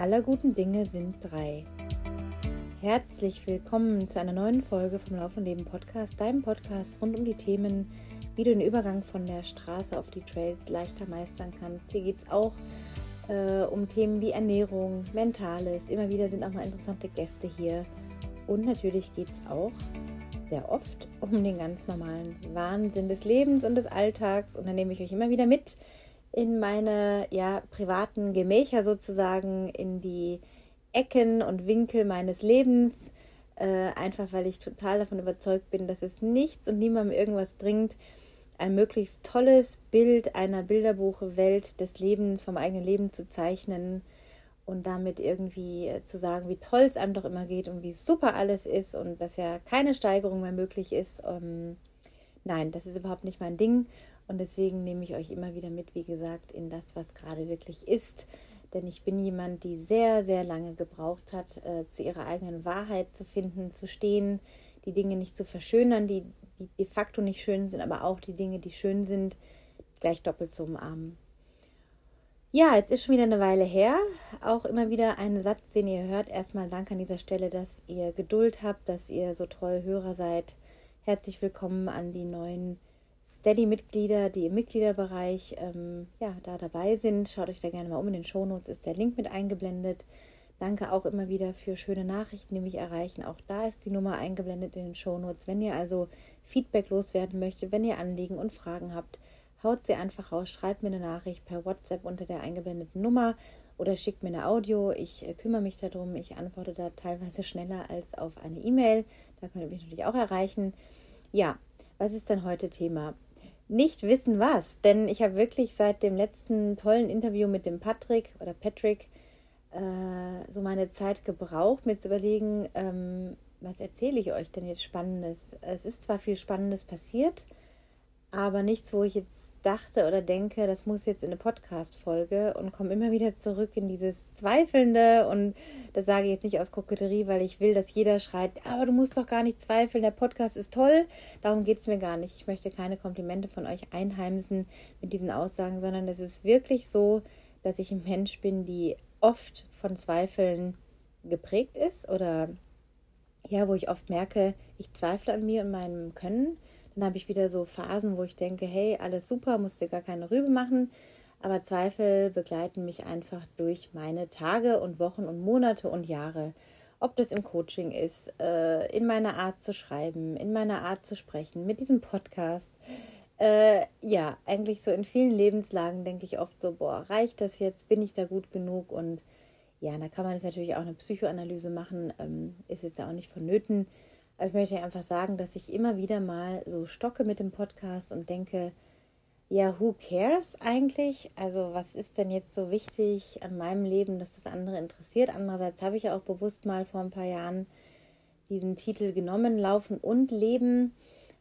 aller guten Dinge sind drei. Herzlich willkommen zu einer neuen Folge vom Lauf und Leben Podcast, deinem Podcast rund um die Themen, wie du den Übergang von der Straße auf die Trails leichter meistern kannst. Hier geht es auch äh, um Themen wie Ernährung, Mentales. Immer wieder sind auch mal interessante Gäste hier. Und natürlich geht es auch sehr oft um den ganz normalen Wahnsinn des Lebens und des Alltags. Und da nehme ich euch immer wieder mit in meine ja, privaten Gemächer sozusagen, in die Ecken und Winkel meines Lebens. Äh, einfach weil ich total davon überzeugt bin, dass es nichts und niemandem irgendwas bringt, ein möglichst tolles Bild einer Bilderbuchwelt des Lebens, vom eigenen Leben zu zeichnen und damit irgendwie äh, zu sagen, wie toll es einem doch immer geht und wie super alles ist und dass ja keine Steigerung mehr möglich ist. Ähm, nein, das ist überhaupt nicht mein Ding. Und deswegen nehme ich euch immer wieder mit, wie gesagt, in das, was gerade wirklich ist. Denn ich bin jemand, die sehr, sehr lange gebraucht hat, äh, zu ihrer eigenen Wahrheit zu finden, zu stehen, die Dinge nicht zu verschönern, die, die de facto nicht schön sind, aber auch die Dinge, die schön sind, gleich doppelt zu umarmen. Ja, jetzt ist schon wieder eine Weile her. Auch immer wieder ein Satz, den ihr hört. Erstmal Dank an dieser Stelle, dass ihr Geduld habt, dass ihr so treue Hörer seid. Herzlich willkommen an die neuen Steady-Mitglieder, die im Mitgliederbereich ähm, ja, da dabei sind. Schaut euch da gerne mal um. In den Shownotes ist der Link mit eingeblendet. Danke auch immer wieder für schöne Nachrichten, die mich erreichen. Auch da ist die Nummer eingeblendet in den Shownotes. Wenn ihr also Feedback loswerden möchtet, wenn ihr Anliegen und Fragen habt, haut sie einfach raus, schreibt mir eine Nachricht per WhatsApp unter der eingeblendeten Nummer oder schickt mir eine Audio. Ich äh, kümmere mich darum. Ich antworte da teilweise schneller als auf eine E-Mail. Da könnt ihr mich natürlich auch erreichen. Ja, was ist denn heute Thema? Nicht wissen was, denn ich habe wirklich seit dem letzten tollen Interview mit dem Patrick oder Patrick äh, so meine Zeit gebraucht, mir zu überlegen, ähm, was erzähle ich euch denn jetzt Spannendes? Es ist zwar viel Spannendes passiert, aber nichts, wo ich jetzt dachte oder denke, das muss jetzt in eine Podcast-Folge und komme immer wieder zurück in dieses Zweifelnde. Und das sage ich jetzt nicht aus Koketterie, weil ich will, dass jeder schreit, aber du musst doch gar nicht zweifeln, der Podcast ist toll. Darum geht es mir gar nicht. Ich möchte keine Komplimente von euch einheimsen mit diesen Aussagen, sondern es ist wirklich so, dass ich ein Mensch bin, die oft von Zweifeln geprägt ist oder ja, wo ich oft merke, ich zweifle an mir und meinem Können dann habe ich wieder so Phasen, wo ich denke, hey, alles super, musst dir gar keine Rübe machen. Aber Zweifel begleiten mich einfach durch meine Tage und Wochen und Monate und Jahre. Ob das im Coaching ist, äh, in meiner Art zu schreiben, in meiner Art zu sprechen, mit diesem Podcast. Äh, ja, eigentlich so in vielen Lebenslagen denke ich oft so, boah, reicht das jetzt? Bin ich da gut genug? Und ja, da kann man jetzt natürlich auch eine Psychoanalyse machen, ähm, ist jetzt ja auch nicht vonnöten. Aber ich möchte einfach sagen, dass ich immer wieder mal so stocke mit dem Podcast und denke, ja, who cares eigentlich? Also was ist denn jetzt so wichtig an meinem Leben, dass das andere interessiert? Andererseits habe ich ja auch bewusst mal vor ein paar Jahren diesen Titel genommen, Laufen und Leben,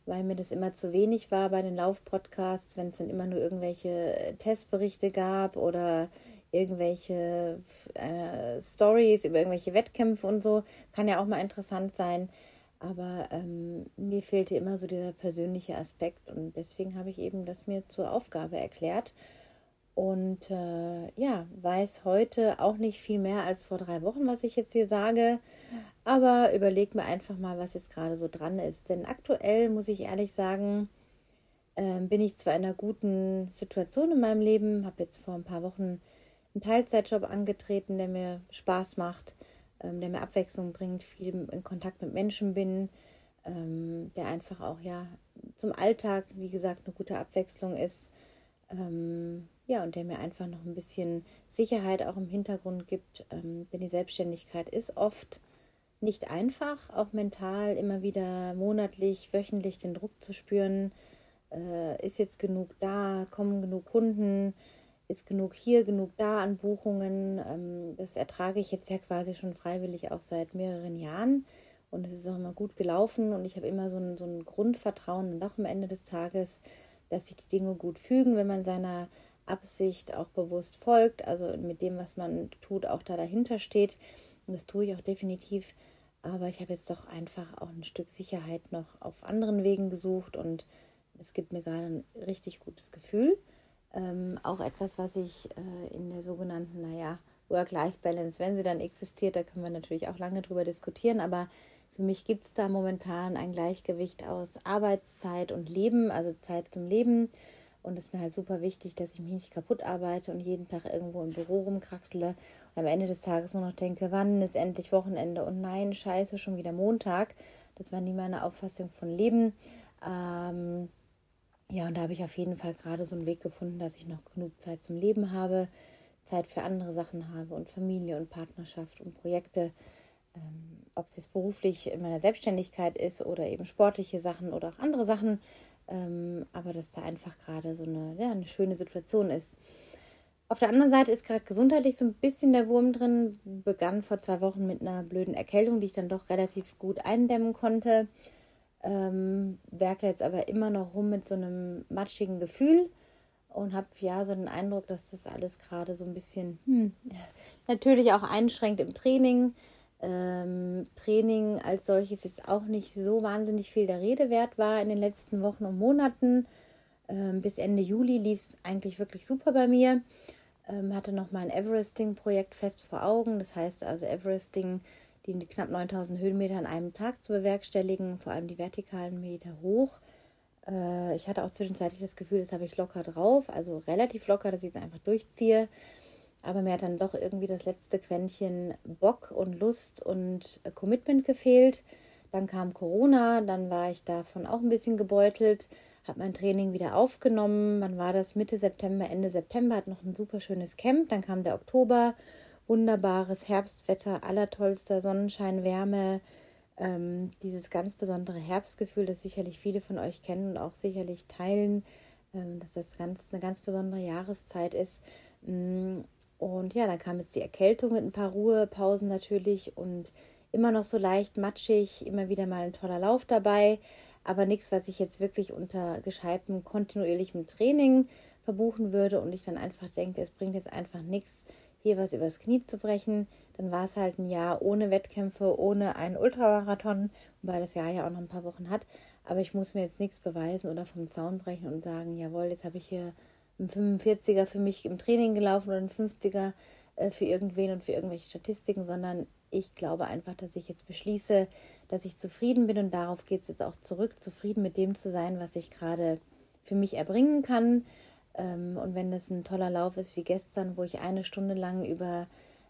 weil mir das immer zu wenig war bei den Laufpodcasts, wenn es dann immer nur irgendwelche Testberichte gab oder irgendwelche äh, Stories über irgendwelche Wettkämpfe und so. Kann ja auch mal interessant sein. Aber ähm, mir fehlte immer so dieser persönliche Aspekt und deswegen habe ich eben das mir zur Aufgabe erklärt. Und äh, ja, weiß heute auch nicht viel mehr als vor drei Wochen, was ich jetzt hier sage. Aber überleg mir einfach mal, was jetzt gerade so dran ist. Denn aktuell muss ich ehrlich sagen, äh, bin ich zwar in einer guten Situation in meinem Leben, habe jetzt vor ein paar Wochen einen Teilzeitjob angetreten, der mir Spaß macht ähm, der mir Abwechslung bringt, viel in Kontakt mit Menschen bin, ähm, der einfach auch ja zum Alltag, wie gesagt, eine gute Abwechslung ist. Ähm, ja, und der mir einfach noch ein bisschen Sicherheit auch im Hintergrund gibt. Ähm, denn die Selbstständigkeit ist oft nicht einfach, auch mental immer wieder monatlich, wöchentlich den Druck zu spüren. Äh, ist jetzt genug da? Kommen genug Kunden? Ist genug hier, genug da an Buchungen. Ähm, das ertrage ich jetzt ja quasi schon freiwillig auch seit mehreren Jahren. Und es ist auch immer gut gelaufen und ich habe immer so ein, so ein Grundvertrauen und auch am Ende des Tages, dass sich die Dinge gut fügen, wenn man seiner Absicht auch bewusst folgt, also mit dem, was man tut, auch da dahinter steht. Und das tue ich auch definitiv. Aber ich habe jetzt doch einfach auch ein Stück Sicherheit noch auf anderen Wegen gesucht und es gibt mir gerade ein richtig gutes Gefühl. Ähm, auch etwas, was ich äh, in der sogenannten, naja, Work-Life-Balance, wenn sie dann existiert, da können wir natürlich auch lange drüber diskutieren, aber für mich gibt es da momentan ein Gleichgewicht aus Arbeitszeit und Leben, also Zeit zum Leben. Und es ist mir halt super wichtig, dass ich mich nicht kaputt arbeite und jeden Tag irgendwo im Büro rumkraxele und am Ende des Tages nur noch denke, wann ist endlich Wochenende und nein, scheiße, schon wieder Montag. Das war nie meine Auffassung von Leben. Ähm, ja, und da habe ich auf jeden Fall gerade so einen Weg gefunden, dass ich noch genug Zeit zum Leben habe, Zeit für andere Sachen habe und Familie und Partnerschaft und Projekte, ähm, ob es jetzt beruflich in meiner Selbstständigkeit ist oder eben sportliche Sachen oder auch andere Sachen, ähm, aber dass da einfach gerade so eine, ja, eine schöne Situation ist. Auf der anderen Seite ist gerade gesundheitlich so ein bisschen der Wurm drin. Begann vor zwei Wochen mit einer blöden Erkältung, die ich dann doch relativ gut eindämmen konnte. Ähm, werkte jetzt aber immer noch rum mit so einem matschigen Gefühl und habe ja so den Eindruck, dass das alles gerade so ein bisschen hm, natürlich auch einschränkt im Training. Ähm, Training als solches jetzt auch nicht so wahnsinnig viel der Rede wert war in den letzten Wochen und Monaten. Ähm, bis Ende Juli lief es eigentlich wirklich super bei mir. Ähm, hatte noch mein Everesting-Projekt fest vor Augen. Das heißt also Everesting, die knapp 9000 Höhenmeter an einem Tag zu bewerkstelligen, vor allem die vertikalen Meter hoch. Äh, ich hatte auch zwischenzeitlich das Gefühl, das habe ich locker drauf, also relativ locker, dass ich es einfach durchziehe. Aber mir hat dann doch irgendwie das letzte Quäntchen Bock und Lust und Commitment gefehlt. Dann kam Corona, dann war ich davon auch ein bisschen gebeutelt, habe mein Training wieder aufgenommen. Wann war das? Mitte September, Ende September, hat noch ein super schönes Camp. Dann kam der Oktober, wunderbares Herbstwetter, allertollster Sonnenschein, Wärme. Ähm, dieses ganz besondere Herbstgefühl, das sicherlich viele von euch kennen und auch sicherlich teilen, ähm, dass das ganz, eine ganz besondere Jahreszeit ist. Mm, und ja, dann kam jetzt die Erkältung mit ein paar Ruhepausen natürlich und immer noch so leicht matschig, immer wieder mal ein toller Lauf dabei, aber nichts, was ich jetzt wirklich unter gescheiten kontinuierlichem Training verbuchen würde und ich dann einfach denke, es bringt jetzt einfach nichts, hier was übers Knie zu brechen. Dann war es halt ein Jahr ohne Wettkämpfe, ohne einen Ultramarathon, wobei das Jahr ja auch noch ein paar Wochen hat. Aber ich muss mir jetzt nichts beweisen oder vom Zaun brechen und sagen, jawohl, jetzt habe ich hier ein 45er für mich im Training gelaufen oder ein 50er äh, für irgendwen und für irgendwelche Statistiken, sondern ich glaube einfach, dass ich jetzt beschließe, dass ich zufrieden bin und darauf geht es jetzt auch zurück, zufrieden mit dem zu sein, was ich gerade für mich erbringen kann. Ähm, und wenn das ein toller Lauf ist wie gestern, wo ich eine Stunde lang über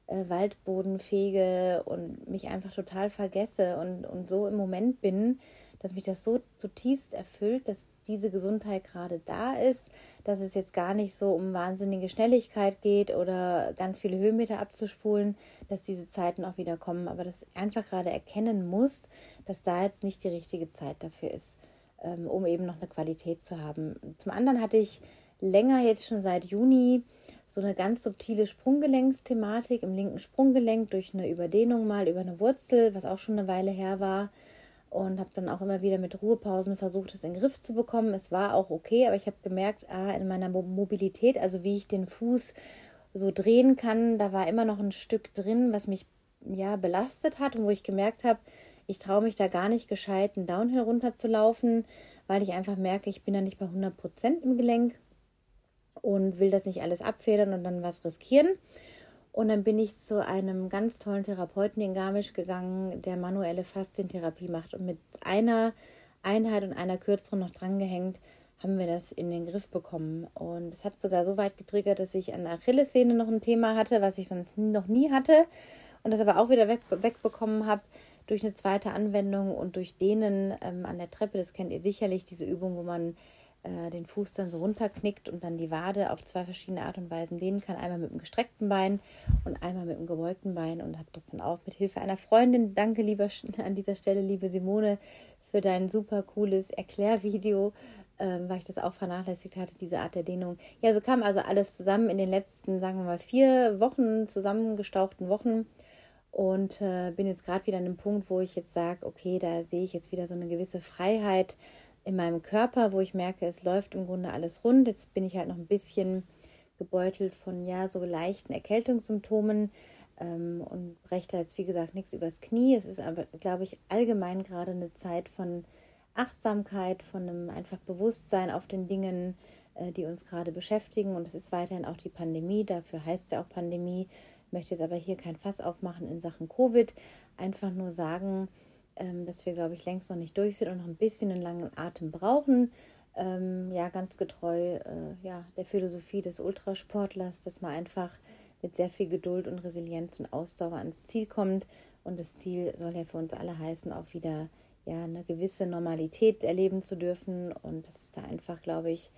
äh, Waldboden fege und mich einfach total vergesse und, und so im Moment bin, dass mich das so zutiefst erfüllt, dass diese Gesundheit gerade da ist, dass es jetzt gar nicht so um wahnsinnige Schnelligkeit geht oder ganz viele Höhenmeter abzuspulen, dass diese Zeiten auch wieder kommen, aber dass ich einfach gerade erkennen muss, dass da jetzt nicht die richtige Zeit dafür ist, ähm, um eben noch eine Qualität zu haben. Zum anderen hatte ich länger, jetzt schon seit Juni, so eine ganz subtile Sprunggelenksthematik im linken Sprunggelenk durch eine Überdehnung mal über eine Wurzel, was auch schon eine Weile her war und habe dann auch immer wieder mit Ruhepausen versucht, das in den Griff zu bekommen. Es war auch okay, aber ich habe gemerkt, ah, in meiner Mobilität, also wie ich den Fuß so drehen kann, da war immer noch ein Stück drin, was mich ja belastet hat und wo ich gemerkt habe, ich traue mich da gar nicht gescheit, einen Downhill runterzulaufen, weil ich einfach merke, ich bin da nicht bei 100 Prozent im Gelenk und will das nicht alles abfedern und dann was riskieren. Und dann bin ich zu einem ganz tollen Therapeuten in Garmisch gegangen, der manuelle Faszientherapie macht. Und mit einer Einheit und einer kürzeren noch drangehängt, haben wir das in den Griff bekommen. Und es hat sogar so weit getriggert, dass ich an der Achillessehne noch ein Thema hatte, was ich sonst noch nie hatte. Und das aber auch wieder weg, wegbekommen habe durch eine zweite Anwendung und durch denen ähm, an der Treppe. Das kennt ihr sicherlich, diese Übung, wo man äh, den Fuß dann so runterknickt und dann die Wade auf zwei verschiedene Art und Weisen dehnen kann. Einmal mit dem gestreckten Bein und einmal mit dem gebeugten Bein und habe das dann auch mit Hilfe einer Freundin. Danke, lieber an dieser Stelle, liebe Simone, für dein super cooles Erklärvideo, äh, weil ich das auch vernachlässigt hatte, diese Art der Dehnung. Ja, so kam also alles zusammen in den letzten, sagen wir mal, vier Wochen, zusammengestauchten Wochen. Und äh, bin jetzt gerade wieder an dem Punkt, wo ich jetzt sage, okay, da sehe ich jetzt wieder so eine gewisse Freiheit, in meinem Körper, wo ich merke, es läuft im Grunde alles rund. Jetzt bin ich halt noch ein bisschen gebeutelt von ja so leichten Erkältungssymptomen ähm, und breche da jetzt wie gesagt nichts übers Knie. Es ist aber, glaube ich, allgemein gerade eine Zeit von Achtsamkeit, von einem einfach Bewusstsein auf den Dingen, äh, die uns gerade beschäftigen. Und es ist weiterhin auch die Pandemie, dafür heißt es ja auch Pandemie. möchte jetzt aber hier kein Fass aufmachen in Sachen Covid. Einfach nur sagen, ähm, dass wir, glaube ich, längst noch nicht durch sind und noch ein bisschen einen langen Atem brauchen. Ähm, ja, ganz getreu äh, ja, der Philosophie des Ultrasportlers, dass man einfach mit sehr viel Geduld und Resilienz und Ausdauer ans Ziel kommt. Und das Ziel soll ja für uns alle heißen, auch wieder ja, eine gewisse Normalität erleben zu dürfen. Und das ist da einfach, glaube ich,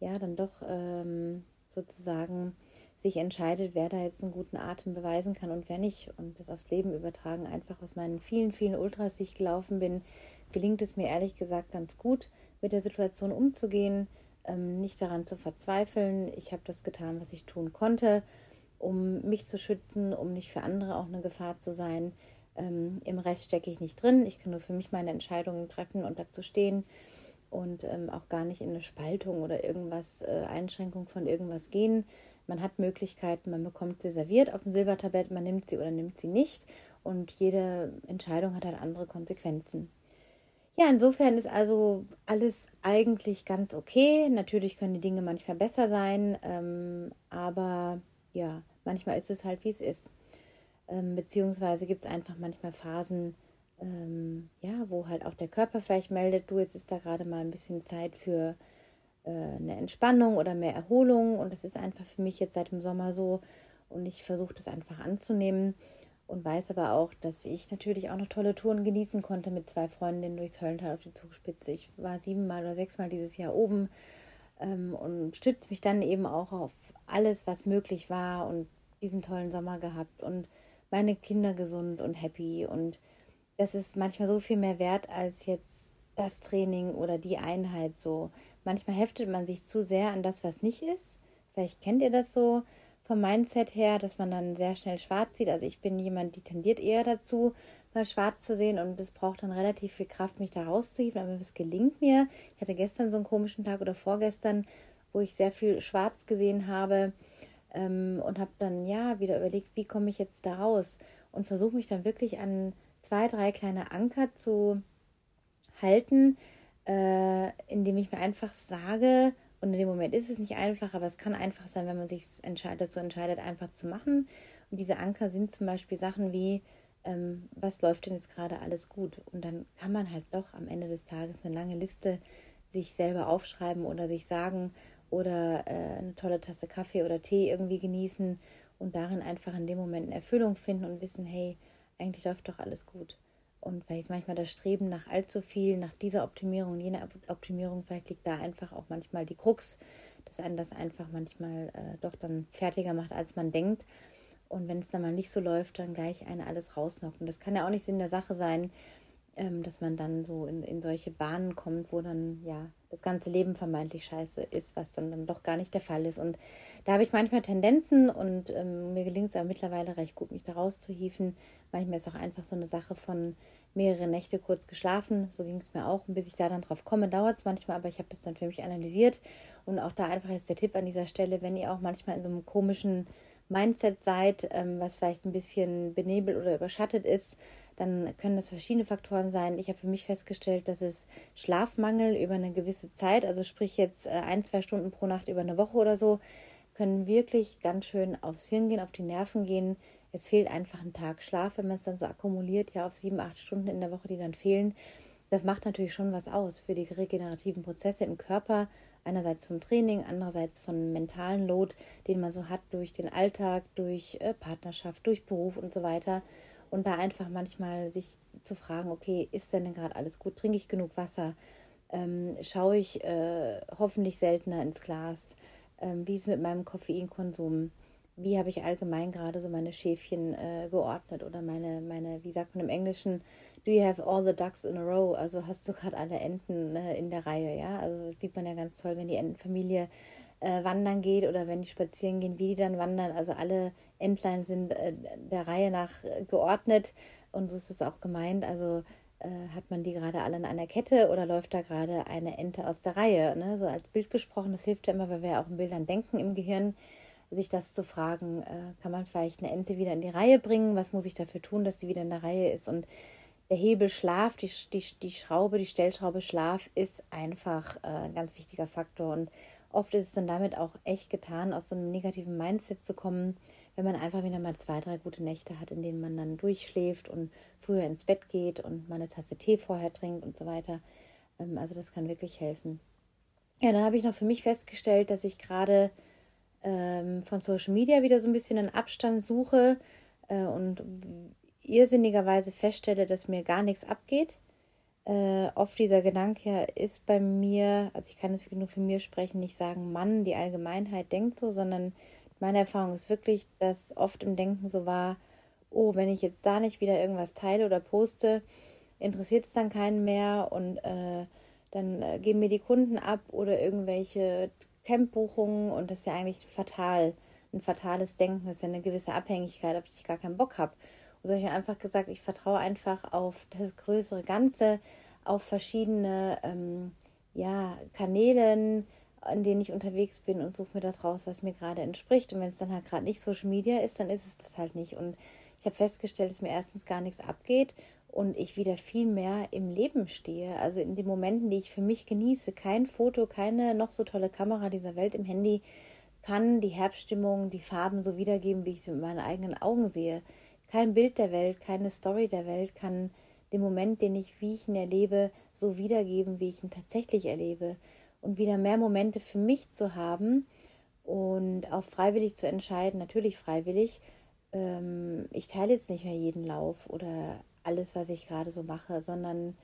ja, dann doch ähm, sozusagen sich entscheidet, wer da jetzt einen guten Atem beweisen kann und wer nicht. Und das aufs Leben übertragen, einfach aus meinen vielen, vielen Ultras, die ich gelaufen bin, gelingt es mir ehrlich gesagt ganz gut, mit der Situation umzugehen, ähm, nicht daran zu verzweifeln. Ich habe das getan, was ich tun konnte, um mich zu schützen, um nicht für andere auch eine Gefahr zu sein. Ähm, Im Rest stecke ich nicht drin. Ich kann nur für mich meine Entscheidungen treffen und dazu stehen und ähm, auch gar nicht in eine Spaltung oder irgendwas, äh, Einschränkung von irgendwas gehen. Man hat Möglichkeiten, man bekommt sie serviert auf dem Silbertablett, man nimmt sie oder nimmt sie nicht und jede Entscheidung hat halt andere Konsequenzen. Ja, insofern ist also alles eigentlich ganz okay. Natürlich können die Dinge manchmal besser sein, ähm, aber ja, manchmal ist es halt, wie es ist. Ähm, beziehungsweise gibt es einfach manchmal Phasen, ähm, ja, wo halt auch der Körper vielleicht meldet, du, jetzt ist da gerade mal ein bisschen Zeit für äh, eine Entspannung oder mehr Erholung. Und das ist einfach für mich jetzt seit dem Sommer so. Und ich versuche das einfach anzunehmen und weiß aber auch, dass ich natürlich auch noch tolle Touren genießen konnte mit zwei Freundinnen durchs Höllental auf die Zugspitze. Ich war siebenmal oder sechsmal dieses Jahr oben ähm, und stütze mich dann eben auch auf alles, was möglich war und diesen tollen Sommer gehabt und meine Kinder gesund und happy und das ist manchmal so viel mehr wert als jetzt das Training oder die Einheit so. Manchmal heftet man sich zu sehr an das, was nicht ist. Vielleicht kennt ihr das so vom Mindset her, dass man dann sehr schnell schwarz sieht. Also ich bin jemand, die tendiert eher dazu, mal schwarz zu sehen und es braucht dann relativ viel Kraft, mich da rauszuhieven. Aber es gelingt mir. Ich hatte gestern so einen komischen Tag oder vorgestern, wo ich sehr viel schwarz gesehen habe ähm, und habe dann ja wieder überlegt, wie komme ich jetzt da raus und versuche mich dann wirklich an zwei, drei kleine Anker zu halten, äh, indem ich mir einfach sage, und in dem Moment ist es nicht einfach, aber es kann einfach sein, wenn man sich entscheidet, dazu entscheidet, einfach zu machen. Und diese Anker sind zum Beispiel Sachen wie, ähm, was läuft denn jetzt gerade alles gut? Und dann kann man halt doch am Ende des Tages eine lange Liste sich selber aufschreiben oder sich sagen oder äh, eine tolle Tasse Kaffee oder Tee irgendwie genießen und darin einfach in dem Moment eine Erfüllung finden und wissen, hey, eigentlich läuft doch alles gut. Und vielleicht manchmal das Streben nach allzu viel, nach dieser Optimierung jener Optimierung, vielleicht liegt da einfach auch manchmal die Krux, dass einen das einfach manchmal äh, doch dann fertiger macht, als man denkt. Und wenn es dann mal nicht so läuft, dann gleich eine alles rausnockt. Und das kann ja auch nicht Sinn der Sache sein, ähm, dass man dann so in, in solche Bahnen kommt, wo dann ja das ganze Leben vermeintlich scheiße ist, was dann, dann doch gar nicht der Fall ist. Und da habe ich manchmal Tendenzen und ähm, mir gelingt es aber mittlerweile recht gut, mich da rauszuhieven. Manchmal ist auch einfach so eine Sache von mehrere Nächte kurz geschlafen. So ging es mir auch. Und bis ich da dann drauf komme, dauert es manchmal, aber ich habe das dann für mich analysiert. Und auch da einfach jetzt der Tipp an dieser Stelle, wenn ihr auch manchmal in so einem komischen Mindset seid, ähm, was vielleicht ein bisschen benebelt oder überschattet ist, dann können das verschiedene Faktoren sein. Ich habe für mich festgestellt, dass es Schlafmangel über eine gewisse Zeit, also sprich jetzt äh, ein, zwei Stunden pro Nacht über eine Woche oder so, können wirklich ganz schön aufs Hirn gehen, auf die Nerven gehen. Es fehlt einfach ein Tag Schlaf, wenn man es dann so akkumuliert, ja, auf sieben, acht Stunden in der Woche, die dann fehlen. Das macht natürlich schon was aus für die regenerativen Prozesse im Körper, einerseits vom Training, andererseits von mentalen Load, den man so hat durch den Alltag, durch äh, Partnerschaft, durch Beruf und so weiter. Und da einfach manchmal sich zu fragen, okay, ist denn, denn gerade alles gut? Trinke ich genug Wasser? Ähm, schaue ich äh, hoffentlich seltener ins Glas? Ähm, wie ist es mit meinem Koffeinkonsum? Wie habe ich allgemein gerade so meine Schäfchen äh, geordnet oder meine, meine, wie sagt man im Englischen, do you have all the ducks in a row? Also hast du gerade alle Enten äh, in der Reihe, ja? Also das sieht man ja ganz toll, wenn die Entenfamilie äh, wandern geht oder wenn die spazieren gehen, wie die dann wandern. Also alle Entlein sind äh, der Reihe nach äh, geordnet und so ist es auch gemeint. Also äh, hat man die gerade alle in einer Kette oder läuft da gerade eine Ente aus der Reihe? Ne? So als Bild gesprochen, das hilft ja immer, weil wir ja auch in Bildern denken im Gehirn sich das zu fragen, äh, kann man vielleicht eine Ente wieder in die Reihe bringen? Was muss ich dafür tun, dass die wieder in der Reihe ist? Und der Hebel Schlaf, die, die, die Schraube, die Stellschraube Schlaf ist einfach äh, ein ganz wichtiger Faktor. Und oft ist es dann damit auch echt getan, aus so einem negativen Mindset zu kommen, wenn man einfach wieder mal zwei, drei gute Nächte hat, in denen man dann durchschläft und früher ins Bett geht und mal eine Tasse Tee vorher trinkt und so weiter. Ähm, also das kann wirklich helfen. Ja, dann habe ich noch für mich festgestellt, dass ich gerade ähm, von Social Media wieder so ein bisschen einen Abstand suche äh, und irrsinnigerweise feststelle, dass mir gar nichts abgeht. Äh, oft dieser Gedanke ist bei mir, also ich kann es wirklich nur für mir sprechen, nicht sagen, Mann, die Allgemeinheit denkt so, sondern meine Erfahrung ist wirklich, dass oft im Denken so war, oh, wenn ich jetzt da nicht wieder irgendwas teile oder poste, interessiert es dann keinen mehr und äh, dann äh, geben mir die Kunden ab oder irgendwelche Campbuchungen und das ist ja eigentlich fatal, ein fatales Denken, das ist ja eine gewisse Abhängigkeit, die ich gar keinen Bock habe. So habe ich einfach gesagt, ich vertraue einfach auf das größere Ganze, auf verschiedene ähm, ja, Kanälen, an denen ich unterwegs bin und suche mir das raus, was mir gerade entspricht. Und wenn es dann halt gerade nicht Social Media ist, dann ist es das halt nicht. Und ich habe festgestellt, dass mir erstens gar nichts abgeht und ich wieder viel mehr im Leben stehe. Also in den Momenten, die ich für mich genieße. Kein Foto, keine noch so tolle Kamera dieser Welt im Handy kann die Herbststimmung, die Farben so wiedergeben, wie ich sie mit meinen eigenen Augen sehe. Kein Bild der Welt, keine Story der Welt kann den Moment, den ich, wie ich ihn erlebe, so wiedergeben, wie ich ihn tatsächlich erlebe. Und wieder mehr Momente für mich zu haben und auch freiwillig zu entscheiden, natürlich freiwillig. Ähm, ich teile jetzt nicht mehr jeden Lauf oder alles, was ich gerade so mache, sondern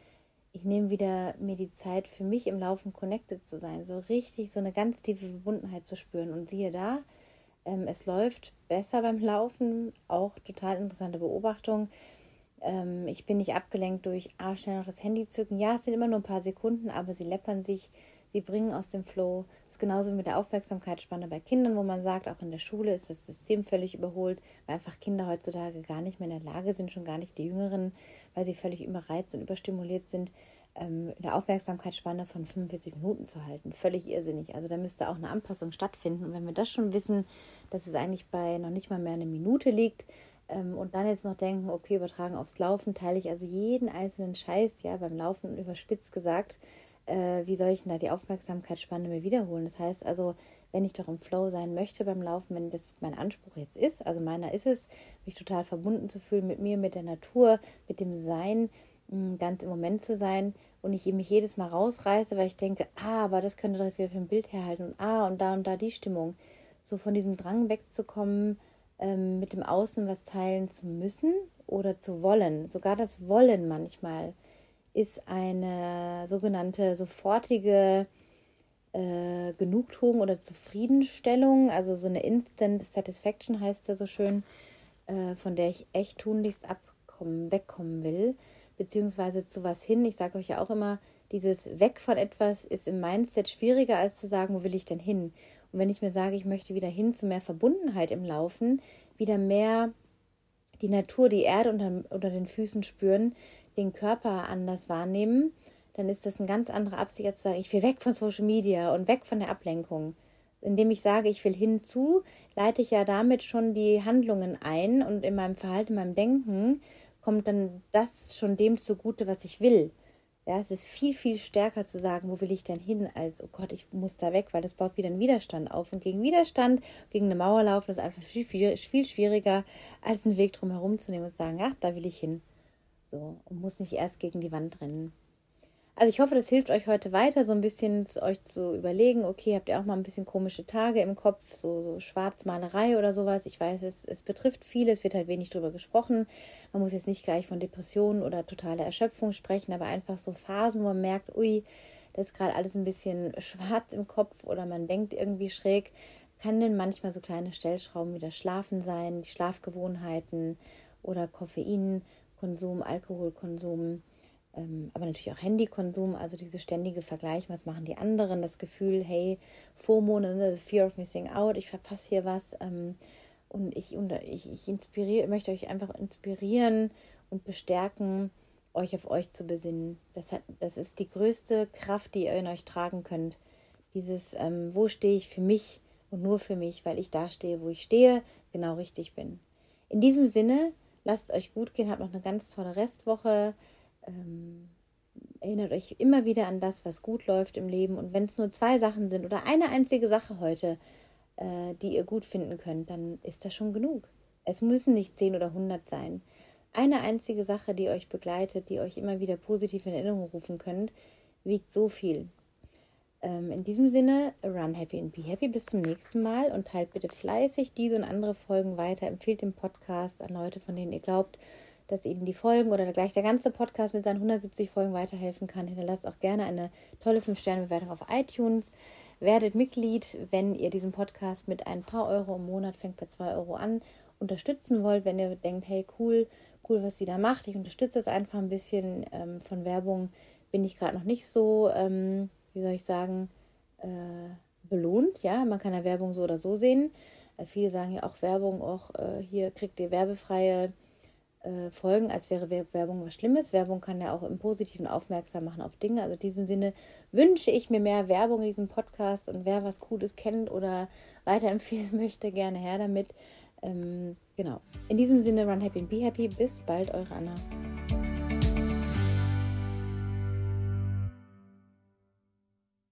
ich nehme wieder mir die Zeit für mich im Laufen connected zu sein, so richtig so eine ganz tiefe Verbundenheit zu spüren. Und siehe da, ähm, es läuft besser beim Laufen, auch total interessante Beobachtung. Ähm, ich bin nicht abgelenkt durch, ah, schnell noch das Handy zücken. Ja, es sind immer nur ein paar Sekunden, aber sie läppern sich sie bringen aus dem Flow. Das ist genauso wie mit der Aufmerksamkeitsspanne bei Kindern, wo man sagt, auch in der Schule ist das System völlig überholt, weil einfach Kinder heutzutage gar nicht mehr in der Lage sind, schon gar nicht die Jüngeren, weil sie völlig überreizt und überstimuliert sind, eine Aufmerksamkeitsspanne von 45 Minuten zu halten. Völlig irrsinnig. Also da müsste auch eine Anpassung stattfinden. Und wenn wir das schon wissen, dass es eigentlich bei noch nicht mal mehr eine Minute liegt, ähm, und dann jetzt noch denken, okay, übertragen aufs Laufen, teile ich also jeden einzelnen Scheiß, ja, beim Laufen überspitzt gesagt, äh, wie soll ich denn da die Aufmerksamkeitsspanne mir wiederholen? Das heißt also, wenn ich doch im Flow sein möchte beim Laufen, wenn das mein Anspruch jetzt ist, also meiner ist es, mich total verbunden zu fühlen mit mir, mit der Natur, mit dem Sein, ganz im Moment zu sein und ich mich jedes Mal rausreiße, weil ich denke, ah, aber das könnte jetzt wieder für ein Bild herhalten und ah, und da und da die Stimmung. So von diesem Drang wegzukommen, ähm, mit dem Außen was teilen zu müssen oder zu wollen. Sogar das Wollen manchmal ist eine sogenannte sofortige äh, Genugtuung oder Zufriedenstellung, also so eine Instant Satisfaction heißt ja so schön, äh, von der ich echt tunlichst abkommen, wegkommen will, beziehungsweise zu was hin. Ich sage euch ja auch immer, dieses Weg von etwas ist im Mindset schwieriger als zu sagen, wo will ich denn hin? Und wenn ich mir sage, ich möchte wieder hin zu mehr Verbundenheit im Laufen, wieder mehr die Natur, die Erde unter, unter den Füßen spüren, den Körper anders wahrnehmen, dann ist das eine ganz andere Absicht, als zu sagen, ich will weg von Social Media und weg von der Ablenkung. Indem ich sage, ich will hinzu, leite ich ja damit schon die Handlungen ein und in meinem Verhalten, in meinem Denken kommt dann das schon dem zugute, was ich will. Ja, es ist viel, viel stärker zu sagen, wo will ich denn hin, als, oh Gott, ich muss da weg, weil das baut wieder einen Widerstand auf. Und gegen Widerstand, gegen eine Mauer laufen, ist einfach viel, viel, viel schwieriger, als einen Weg drum herum zu nehmen und zu sagen, ach, da will ich hin. So, und muss nicht erst gegen die Wand rennen. Also ich hoffe, das hilft euch heute weiter, so ein bisschen zu euch zu überlegen, okay, habt ihr auch mal ein bisschen komische Tage im Kopf, so, so Schwarzmalerei oder sowas. Ich weiß, es, es betrifft viele, es wird halt wenig drüber gesprochen. Man muss jetzt nicht gleich von Depressionen oder totaler Erschöpfung sprechen, aber einfach so Phasen, wo man merkt, ui, das ist gerade alles ein bisschen schwarz im Kopf oder man denkt irgendwie schräg, kann denn manchmal so kleine Stellschrauben wie das Schlafen sein, die Schlafgewohnheiten oder Koffein Konsum, Alkoholkonsum, aber natürlich auch Handykonsum, also diese ständige Vergleich, was machen die anderen, das Gefühl, hey, FOMO, ne, Fear of Missing Out, ich verpasse hier was. Ähm, und ich, ich, ich inspiriere, möchte euch einfach inspirieren und bestärken, euch auf euch zu besinnen. Das, hat, das ist die größte Kraft, die ihr in euch tragen könnt. Dieses, ähm, wo stehe ich für mich und nur für mich, weil ich da stehe, wo ich stehe, genau richtig bin. In diesem Sinne Lasst es euch gut gehen, habt noch eine ganz tolle Restwoche. Ähm, erinnert euch immer wieder an das, was gut läuft im Leben. Und wenn es nur zwei Sachen sind oder eine einzige Sache heute, äh, die ihr gut finden könnt, dann ist das schon genug. Es müssen nicht zehn oder hundert sein. Eine einzige Sache, die euch begleitet, die euch immer wieder positiv in Erinnerung rufen könnt, wiegt so viel. Ähm, in diesem Sinne, run happy and be happy. Bis zum nächsten Mal und teilt bitte fleißig diese und andere Folgen weiter. Empfehlt den Podcast an Leute, von denen ihr glaubt, dass Ihnen die Folgen oder gleich der ganze Podcast mit seinen 170 Folgen weiterhelfen kann. Hinterlasst auch gerne eine tolle 5-Sterne-Bewertung auf iTunes. Werdet Mitglied, wenn ihr diesen Podcast mit ein paar Euro im Monat, fängt bei 2 Euro an, unterstützen wollt. Wenn ihr denkt, hey, cool, cool, was sie da macht. Ich unterstütze jetzt einfach ein bisschen ähm, von Werbung. Bin ich gerade noch nicht so, ähm, wie soll ich sagen, äh, belohnt. Ja, man kann ja Werbung so oder so sehen. Äh, viele sagen ja auch Werbung, auch äh, hier kriegt ihr werbefreie äh, Folgen, als wäre Werbung was Schlimmes. Werbung kann ja auch im Positiven aufmerksam machen auf Dinge. Also in diesem Sinne wünsche ich mir mehr Werbung in diesem Podcast und wer was Cooles kennt oder weiterempfehlen möchte, gerne her damit. Ähm, genau. In diesem Sinne, run happy and be happy. Bis bald, eure Anna.